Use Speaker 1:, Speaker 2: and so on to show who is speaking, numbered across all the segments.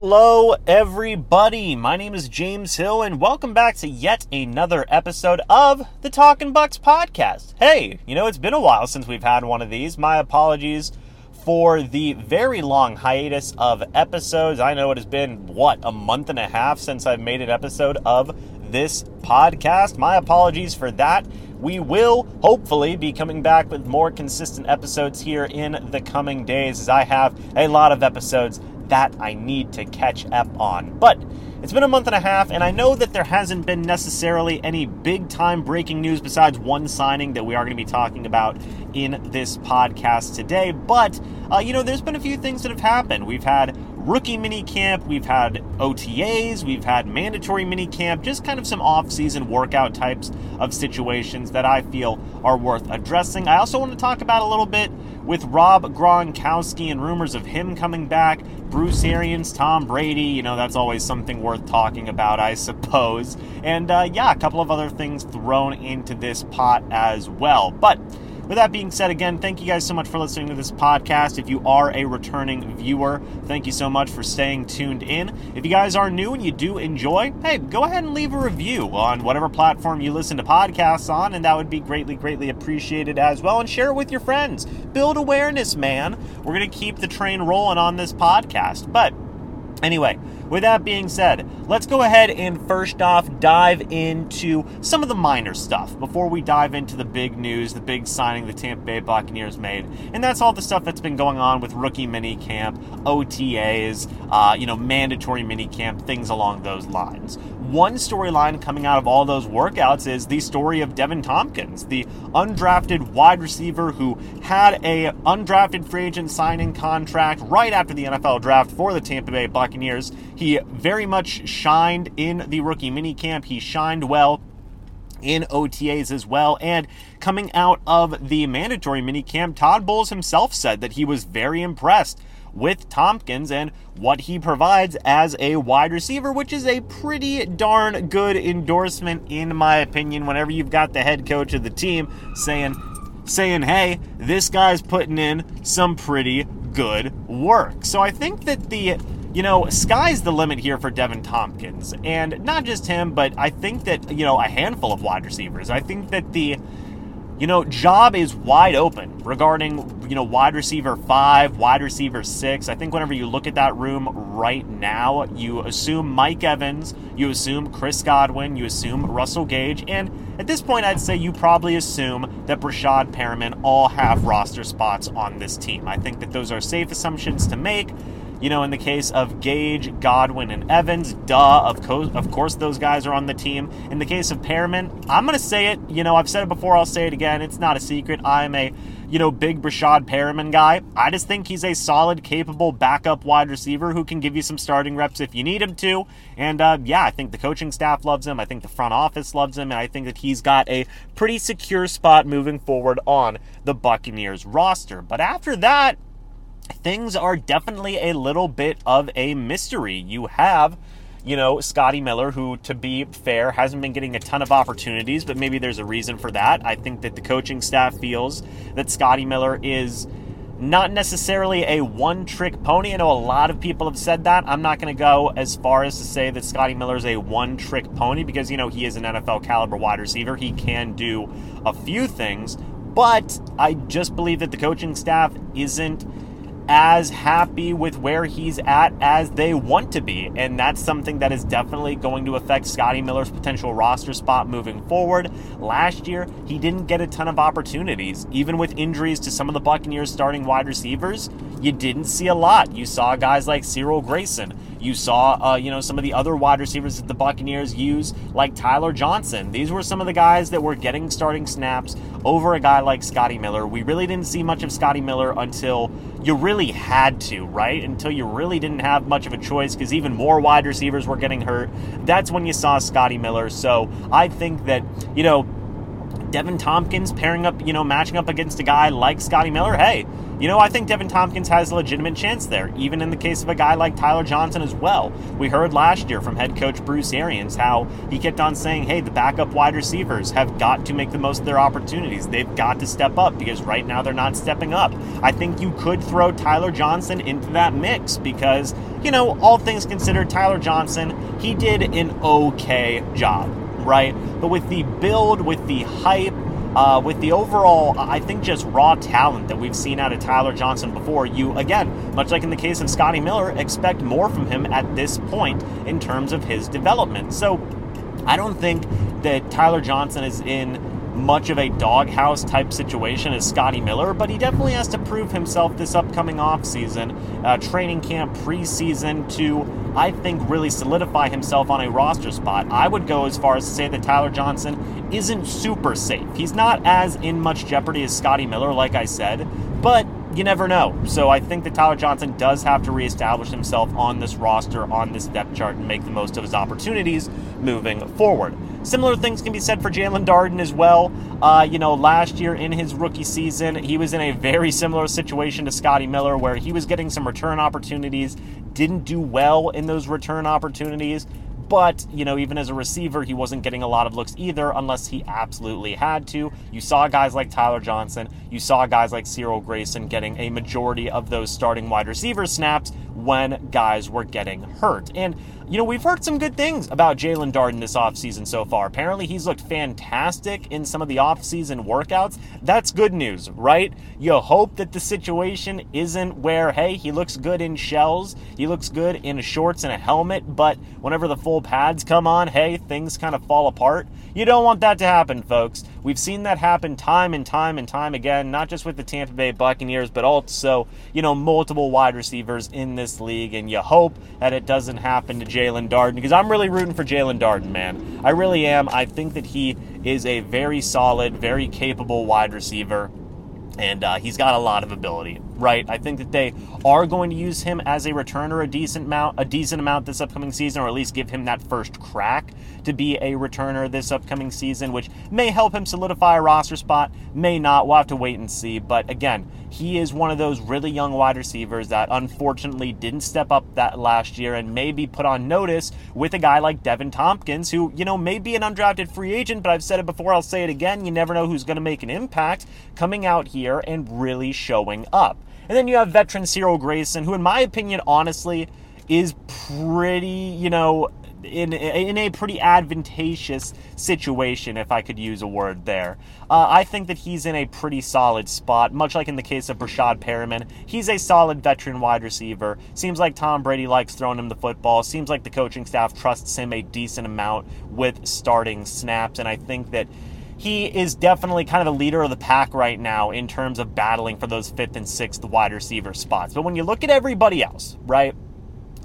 Speaker 1: Hello, everybody. My name is James Hill, and welcome back to yet another episode of the Talking Bucks podcast. Hey, you know, it's been a while since we've had one of these. My apologies for the very long hiatus of episodes. I know it has been, what, a month and a half since I've made an episode of this podcast. My apologies for that. We will hopefully be coming back with more consistent episodes here in the coming days as I have a lot of episodes that I need to catch up on. But it's been a month and a half, and I know that there hasn't been necessarily any big time breaking news besides one signing that we are going to be talking about in this podcast today. But, uh, you know, there's been a few things that have happened. We've had rookie mini camp, we've had OTAs, we've had mandatory mini camp, just kind of some off-season workout types of situations that I feel are worth addressing. I also want to talk about a little bit with Rob Gronkowski and rumors of him coming back, Bruce Arians, Tom Brady. You know, that's always something worth talking about, I suppose. And uh, yeah, a couple of other things thrown into this pot as well. But with that being said, again, thank you guys so much for listening to this podcast. If you are a returning viewer, thank you so much for staying tuned in. If you guys are new and you do enjoy, hey, go ahead and leave a review on whatever platform you listen to podcasts on, and that would be greatly, greatly appreciated as well. And share it with your friends. Build awareness, man. We're going to keep the train rolling on this podcast. But Anyway, with that being said, let's go ahead and first off dive into some of the minor stuff before we dive into the big news, the big signing the Tampa Bay Buccaneers made. And that's all the stuff that's been going on with rookie mini camp, OTAs, uh, you know, mandatory mini camp, things along those lines. One storyline coming out of all those workouts is the story of Deven Thompkins, the undrafted wide receiver who had a undrafted free agent signing contract right after the NFL draft for the Tampa Bay Buccaneers. He very much shined in the rookie minicamp. He shined well in OTAs as well. And coming out of the mandatory minicamp, Todd Bowles himself said that he was very impressed with Thompkins and what he provides as a wide receiver, which is a pretty darn good endorsement, in my opinion, whenever you've got the head coach of the team saying, saying, hey, this guy's putting in some pretty good work. So I think that the you know, sky's the limit here for Deven Thompkins. And not just him, but I think that, you know, a handful of wide receivers. I think that the you know, job is wide open regarding, you know, wide receiver five, wide receiver six. I think whenever you look at that room right now, you assume Mike Evans, you assume Chris Godwin, you assume Russell Gage, and at this point, I'd say you probably assume that Breshad Perriman all have roster spots on this team. I think that those are safe assumptions to make. You know, in the case of Gage, Godwin, and Evans, duh, of, co- of course those guys are on the team. In the case of Perriman, I'm going to say it. You know, I've said it before, I'll say it again. It's not a secret. I'm a, you know, big Breshad Perriman guy. I just think he's a solid, capable backup wide receiver who can give you some starting reps if you need him to. And uh, yeah, I think the coaching staff loves him. I think the front office loves him. And I think that he's got a pretty secure spot moving forward on the Buccaneers roster. But after that, things are definitely a little bit of a mystery. You have, you know, Scotty Miller, who, to be fair, hasn't been getting a ton of opportunities, but maybe there's a reason for that. I think that the coaching staff feels that Scotty Miller is not necessarily a one trick pony. I know a lot of people have said that. I'm not going to go as far as to say that Scotty Miller is a one trick pony because, you know, he is an NFL caliber wide receiver. He can do a few things, but I just believe that the coaching staff isn't as happy with where he's at as they want to be. And that's something that is definitely going to affect Scotty Miller's potential roster spot moving forward. Last year, he didn't get a ton of opportunities. Even with injuries to some of the Buccaneers starting wide receivers, you didn't see a lot. You saw guys like Cyril Grayson. You saw, uh, you know, some of the other wide receivers that the Buccaneers use, like Tyler Johnson. These were some of the guys that were getting starting snaps over a guy like Scotty Miller. We really didn't see much of Scotty Miller until you really had to, right? Until you really didn't have much of a choice because even more wide receivers were getting hurt. That's when you saw Scotty Miller. So I think that, you know, Deven Thompkins pairing up, you know, matching up against a guy like Scotty Miller, hey, you know, I think Deven Thompkins has a legitimate chance there, even in the case of a guy like Tyler Johnson as well. We heard last year from head coach Bruce Arians how he kept on saying, hey, the backup wide receivers have got to make the most of their opportunities. They've got to step up because right now they're not stepping up. I think you could throw Tyler Johnson into that mix because, you know, all things considered, Tyler Johnson, he did an okay job, right? But with the build, with the hype, uh, with the overall, I think, just raw talent that we've seen out of Tyler Johnson before, you, again, much like in the case of Scotty Miller, expect more from him at this point in terms of his development. So I don't think that Tyler Johnson is in much of a doghouse type situation as Scotty Miller, but he definitely has to prove himself this upcoming offseason, uh, training camp, preseason, to, I think, really solidify himself on a roster spot. I would go as far as to say that Tyler Johnson isn't super safe. He's not as in much jeopardy as Scotty Miller, like I said, but you never know. So I think that Tyler Johnson does have to reestablish himself on this roster, on this depth chart, and make the most of his opportunities moving forward. Similar things can be said for Jaelon Darden as well. Uh, you know, last year in his rookie season, he was in a very similar situation to Scotty Miller where he was getting some return opportunities, didn't do well in those return opportunities. But, you know, even as a receiver, he wasn't getting a lot of looks either unless he absolutely had to. You saw guys like Tyler Johnson, you saw guys like Cyril Grayson getting a majority of those starting wide receiver snaps when guys were getting hurt. And you know, we've heard some good things about Jaelon Darden this offseason so far. Apparently, he's looked fantastic in some of the offseason workouts. That's good news, right? You hope that the situation isn't where, hey, he looks good in shells, he looks good in shorts and a helmet, but whenever the full pads come on, hey, things kind of fall apart. You don't want that to happen, folks. We've seen that happen time and time and time again, not just with the Tampa Bay Buccaneers, but also, you know, multiple wide receivers in this league. And you hope that it doesn't happen to Jaelon Darden because I'm really rooting for Jaelon Darden, man. I really am. I think that he is a very solid, very capable wide receiver and uh, he's got a lot of ability, right? I think that they are going to use him as a returner a decent amount, a decent amount this upcoming season, or at least give him that first crack to be a returner this upcoming season, which may help him solidify a roster spot, may not. We'll have to wait and see. But again, he is one of those really young wide receivers that unfortunately didn't step up that last year and may be put on notice with a guy like Deven Thompkins, who, you know, may be an undrafted free agent, but I've said it before, I'll say it again. You never know who's going to make an impact coming out here and really showing up. And then you have veteran Cyril Grayson, who, in my opinion, honestly, is pretty, you know, in in a pretty advantageous situation, if I could use a word there. Uh, I think that he's in a pretty solid spot, much like in the case of Breshad Perriman. He's a solid veteran wide receiver. Seems like Tom Brady likes throwing him the football. Seems like the coaching staff trusts him a decent amount with starting snaps, and I think that he is definitely kind of a leader of the pack right now in terms of battling for those fifth and sixth wide receiver spots. But when you look at everybody else, right?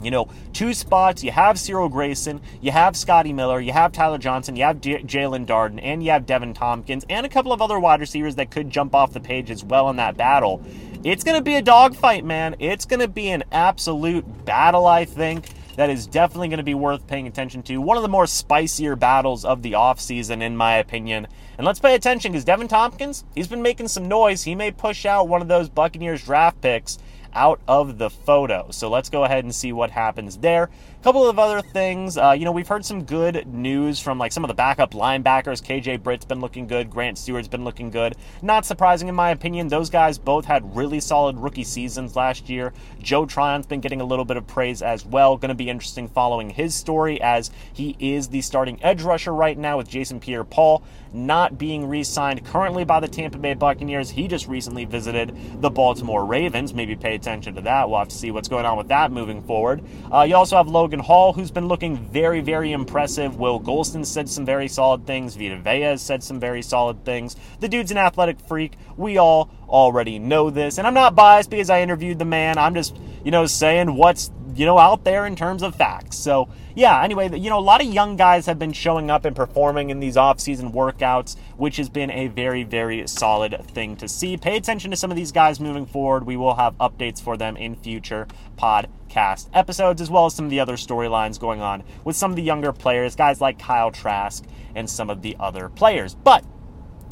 Speaker 1: You know, two spots. You have Cyril Grayson, you have Scotty Miller, you have Tyler Johnson, you have D- Jaelon Darden, and you have Deven Thompkins, and a couple of other wide receivers that could jump off the page as well in that battle. It's going to be a dogfight, man. It's going to be an absolute battle, I think that is definitely going to be worth paying attention to. One of the more spicier battles of the offseason, in my opinion. And let's pay attention because Deven Thompkins, he's been making some noise. He may push out one of those Buccaneers draft picks out of the photo. So let's go ahead and see what happens there. Couple of other things. Uh, you know, we've heard some good news from like some of the backup linebackers. KJ Britt's been looking good. Grant Stuard's been looking good. Not surprising in my opinion. Those guys both had really solid rookie seasons last year. Joe Tryon's been getting a little bit of praise as well. Going to be interesting following his story as he is the starting edge rusher right now with Jason Pierre-Paul not being re-signed currently by the Tampa Bay Buccaneers. He just recently visited the Baltimore Ravens. Maybe pay attention to that. We'll have to see what's going on with that moving forward. Uh, you also have Logan Hall, who's been looking very, very impressive. Will Gholston said some very solid things. Vita Vea said some very solid things. The dude's an athletic freak. We all already know this. And I'm not biased because I interviewed the man. I'm just, you know, saying what's you know, out there in terms of facts. So, yeah, anyway, you know, a lot of young guys have been showing up and performing in these off-season workouts, which has been a very, very solid thing to see. Pay attention to some of these guys moving forward. We will have updates for them in future podcast episodes, as well as some of the other storylines going on with some of the younger players, guys like Kyle Trask and some of the other players. But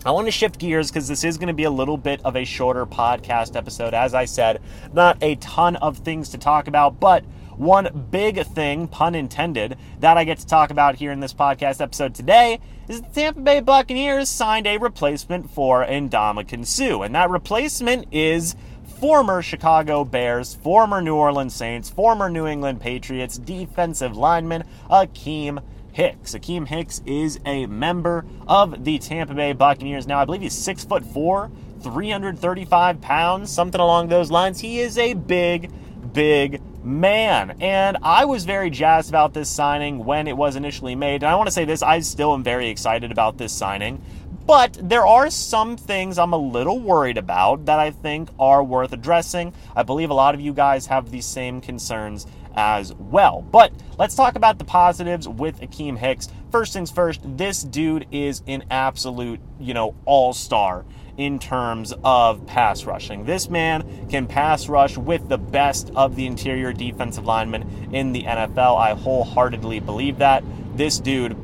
Speaker 1: I want to shift gears because this is going to be a little bit of a shorter podcast episode. As I said, not a ton of things to talk about, but one big thing, pun intended, that I get to talk about here in this podcast episode today is the Tampa Bay Buccaneers signed a replacement for Ndamukong Suh. And that replacement is former Chicago Bears, former New Orleans Saints, former New England Patriots defensive lineman Akiem Hicks. Akiem Hicks is a member of the Tampa Bay Buccaneers. Now, I believe he's six foot four, 335 pounds, something along those lines. He is a big, big man. And I was very jazzed about this signing when it was initially made. And I want to say this I still am very excited about this signing. But there are some things I'm a little worried about that I think are worth addressing. I believe a lot of you guys have these same concerns as well. But let's talk about the positives with Akiem Hicks. First things first, this dude is an absolute, you know, all star in terms of pass rushing. This man can pass rush with the best of the interior defensive linemen in the NFL. I wholeheartedly believe that. This dude,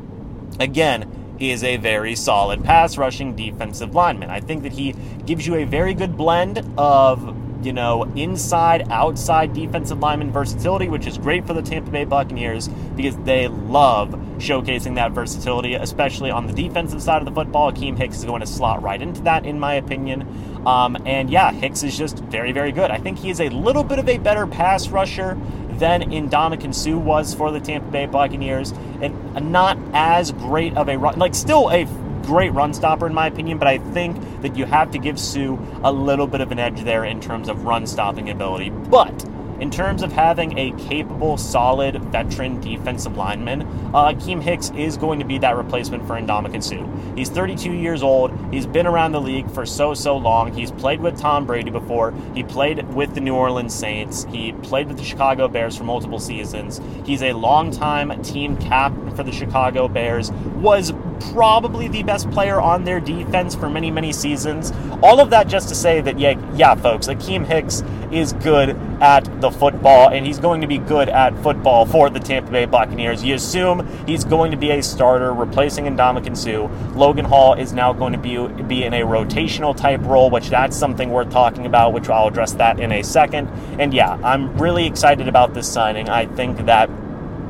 Speaker 1: again, is a very solid pass rushing defensive lineman. I think that he gives you a very good blend of you know, inside, outside defensive lineman versatility, which is great for the Tampa Bay Buccaneers because they love showcasing that versatility, especially on the defensive side of the football. Akiem Hicks is going to slot right into that, in my opinion. Um, and yeah, Hicks is just very, very good. I think he is a little bit of a better pass rusher than Ndamukong Suh was for the Tampa Bay Buccaneers, and not as great of a run, like still a great run stopper in my opinion, but I think that you have to give Suh a little bit of an edge there in terms of run stopping ability. But in terms of having a capable, solid, veteran defensive lineman, uh, Hicks is going to be that replacement for Ndamukong Suh. He's 32 years old. He's been around the league for so, so long. He's played with Tom Brady before. He played with the New Orleans Saints. He played with the Chicago Bears for multiple seasons. He's a longtime team captain for the Chicago Bears. Was probably the best player on their defense for many, many seasons. All of that just to say that, yeah, yeah, folks, Akiem Hicks is good at the football, and he's going to be good at football for the Tampa Bay Buccaneers. You assume he's going to be a starter, replacing Ndamukong Suh. Logan Hall is now going to be, be in a rotational type role, which that's something worth talking about, which I'll address that in a second. And yeah, I'm really excited about this signing. I think that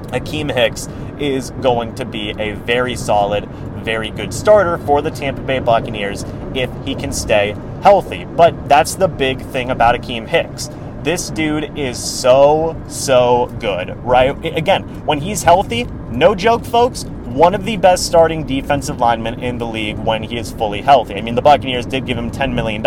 Speaker 1: Akiem Hicks is going to be a very solid, very good starter for the Tampa Bay Buccaneers if he can stay healthy. But that's the big thing about Akiem Hicks. This dude is so, so good, right? Again, when he's healthy, no joke, folks, one of the best starting defensive linemen in the league when he is fully healthy. I mean, the Buccaneers did give him $10 million.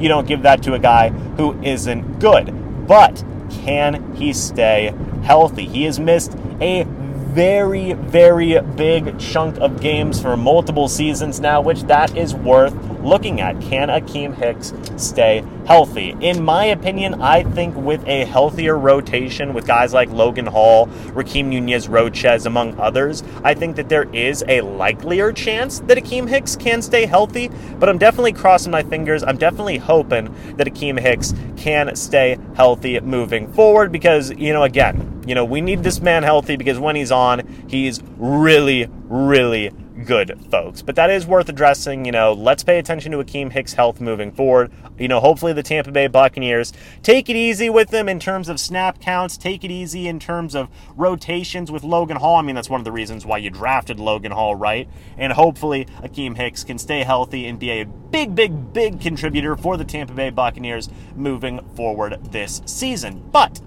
Speaker 1: You don't give that to a guy who isn't good. But can he stay healthy? He has missed a very, very big chunk of games for multiple seasons now, which that is worth looking at. Can Akiem Hicks stay healthy? In my opinion, I think with a healthier rotation with guys like Logan Hall, Rakeem Nunez Roches, among others, I think that there is a likelier chance that Akiem Hicks can stay healthy, but I'm definitely crossing my fingers. I'm definitely hoping that Akiem Hicks can stay healthy moving forward because, you know, again, you know, we need this man healthy because when he's on, he's really, really good, folks. But that is worth addressing. You know, let's pay attention to Akiem Hicks' health moving forward. You know, hopefully the Tampa Bay Buccaneers take it easy with them in terms of snap counts, take it easy in terms of rotations with Logan Hall. I mean, that's one of the reasons why you drafted Logan Hall, right? And hopefully Akiem Hicks can stay healthy and be a big, big, big contributor for the Tampa Bay Buccaneers moving forward this season. But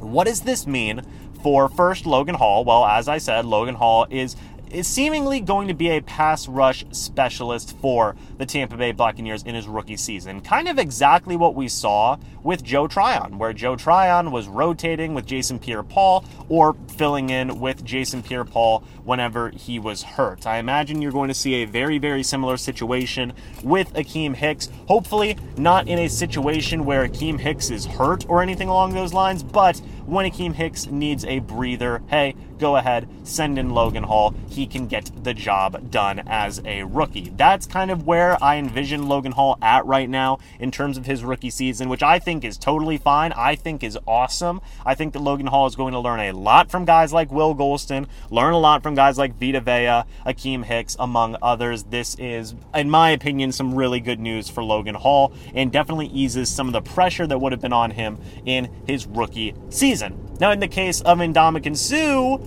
Speaker 1: what does this mean for first Logan Hall? Well, as I said, Logan Hall is is seemingly going to be a pass rush specialist for the Tampa Bay Buccaneers in his rookie season. Kind of exactly what we saw with Joe Tryon, where Joe Tryon was rotating with Jason Pierre Paul or filling in with Jason Pierre Paul whenever he was hurt. I imagine you're going to see a very, very similar situation with Akiem Hicks. Hopefully, not in a situation where Akiem Hicks is hurt or anything along those lines, but when Akiem Hicks needs a breather, hey, go ahead, send in Logan Hall. He can get the job done as a rookie. That's kind of where I envision Logan Hall at right now in terms of his rookie season, which I think is totally fine. I think is awesome. I think that Logan Hall is going to learn a lot from guys like Will Gholston, learn a lot from guys like Vita Vea, Akiem Hicks, among others. This is, in my opinion, some really good news for Logan Hall and definitely eases some of the pressure that would have been on him in his rookie season. Now, in the case of Ndamukong Suh,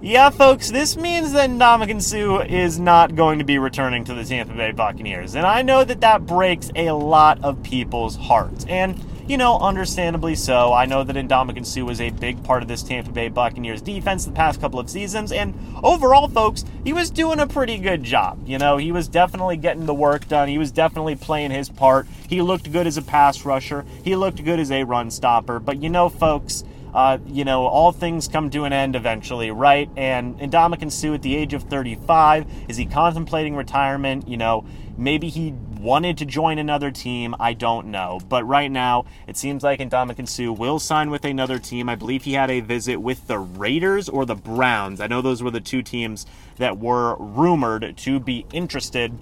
Speaker 1: yeah, folks, this means that Ndamukong Suh is not going to be returning to the Tampa Bay Buccaneers. And I know that that breaks a lot of people's hearts. And, you know, understandably so. I know that Ndamukong Suh was a big part of this Tampa Bay Buccaneers defense the past couple of seasons. And overall, folks, he was doing a pretty good job. You know, he was definitely getting the work done. He was definitely playing his part. He looked good as a pass rusher. He looked good as a run stopper. But, you know, folks, uh, you know, all things come to an end eventually, right? And Ndamukong Suh at the age of 35, is he contemplating retirement? You know, maybe he wanted to join another team. I don't know. But right now, it seems like Ndamukong Suh will sign with another team. I believe he had a visit with the Raiders or the Browns. I know those were the two teams that were rumored to be interested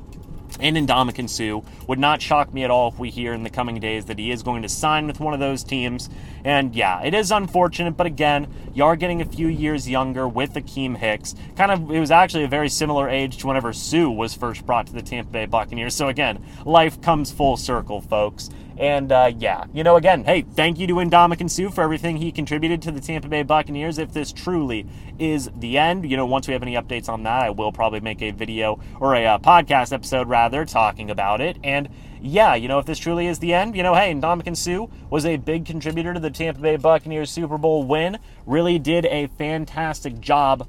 Speaker 1: and Ndamukong Suh. Would not shock me at all if we hear in the coming days that he is going to sign with one of those teams. And yeah, it is unfortunate, but again, you are getting a few years younger with Akiem Hicks. Kind of, it was actually a very similar age to whenever Suh was first brought to the Tampa Bay Buccaneers. So again, life comes full circle, folks. And uh, yeah, you know, again, hey, thank you to Ndamukong Suh for everything he contributed to the Tampa Bay Buccaneers. If this truly is the end, you know, once we have any updates on that, I will probably make a video or a uh, podcast episode rather talking about it. And yeah, you know, if this truly is the end, you know, hey, Ndamukong Suh was a big contributor to the Tampa Bay Buccaneers Super Bowl win. Really did a fantastic job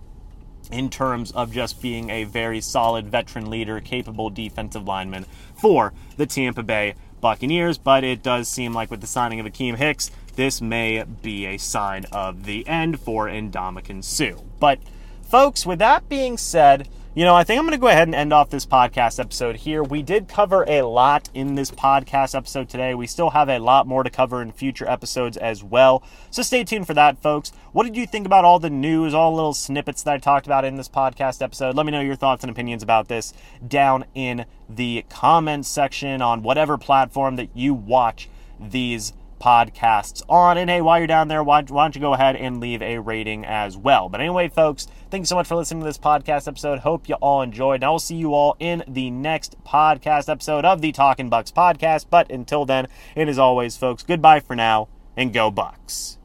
Speaker 1: in terms of just being a very solid veteran leader, capable defensive lineman for the Tampa Bay Buccaneers, but it does seem like with the signing of Akiem Hicks, this may be a sign of the end for Ndamukong Suh. But, folks, with that being said, you know, I think I'm going to go ahead and end off this podcast episode here. We did cover a lot in this podcast episode today. We still have a lot more to cover in future episodes as well. So stay tuned for that, folks. What did you think about all the news, all the little snippets that I talked about in this podcast episode? Let me know your thoughts and opinions about this down in the comments section on whatever platform that you watch these podcasts on. And hey, while you're down there, why, why, don't you go ahead and leave a rating as well? But anyway, folks, thanks so much for listening to this podcast episode. Hope you all enjoyed. And I will see you all in the next podcast episode of the Talking Bucks podcast. But until then, and as always, folks, goodbye for now and go Bucs.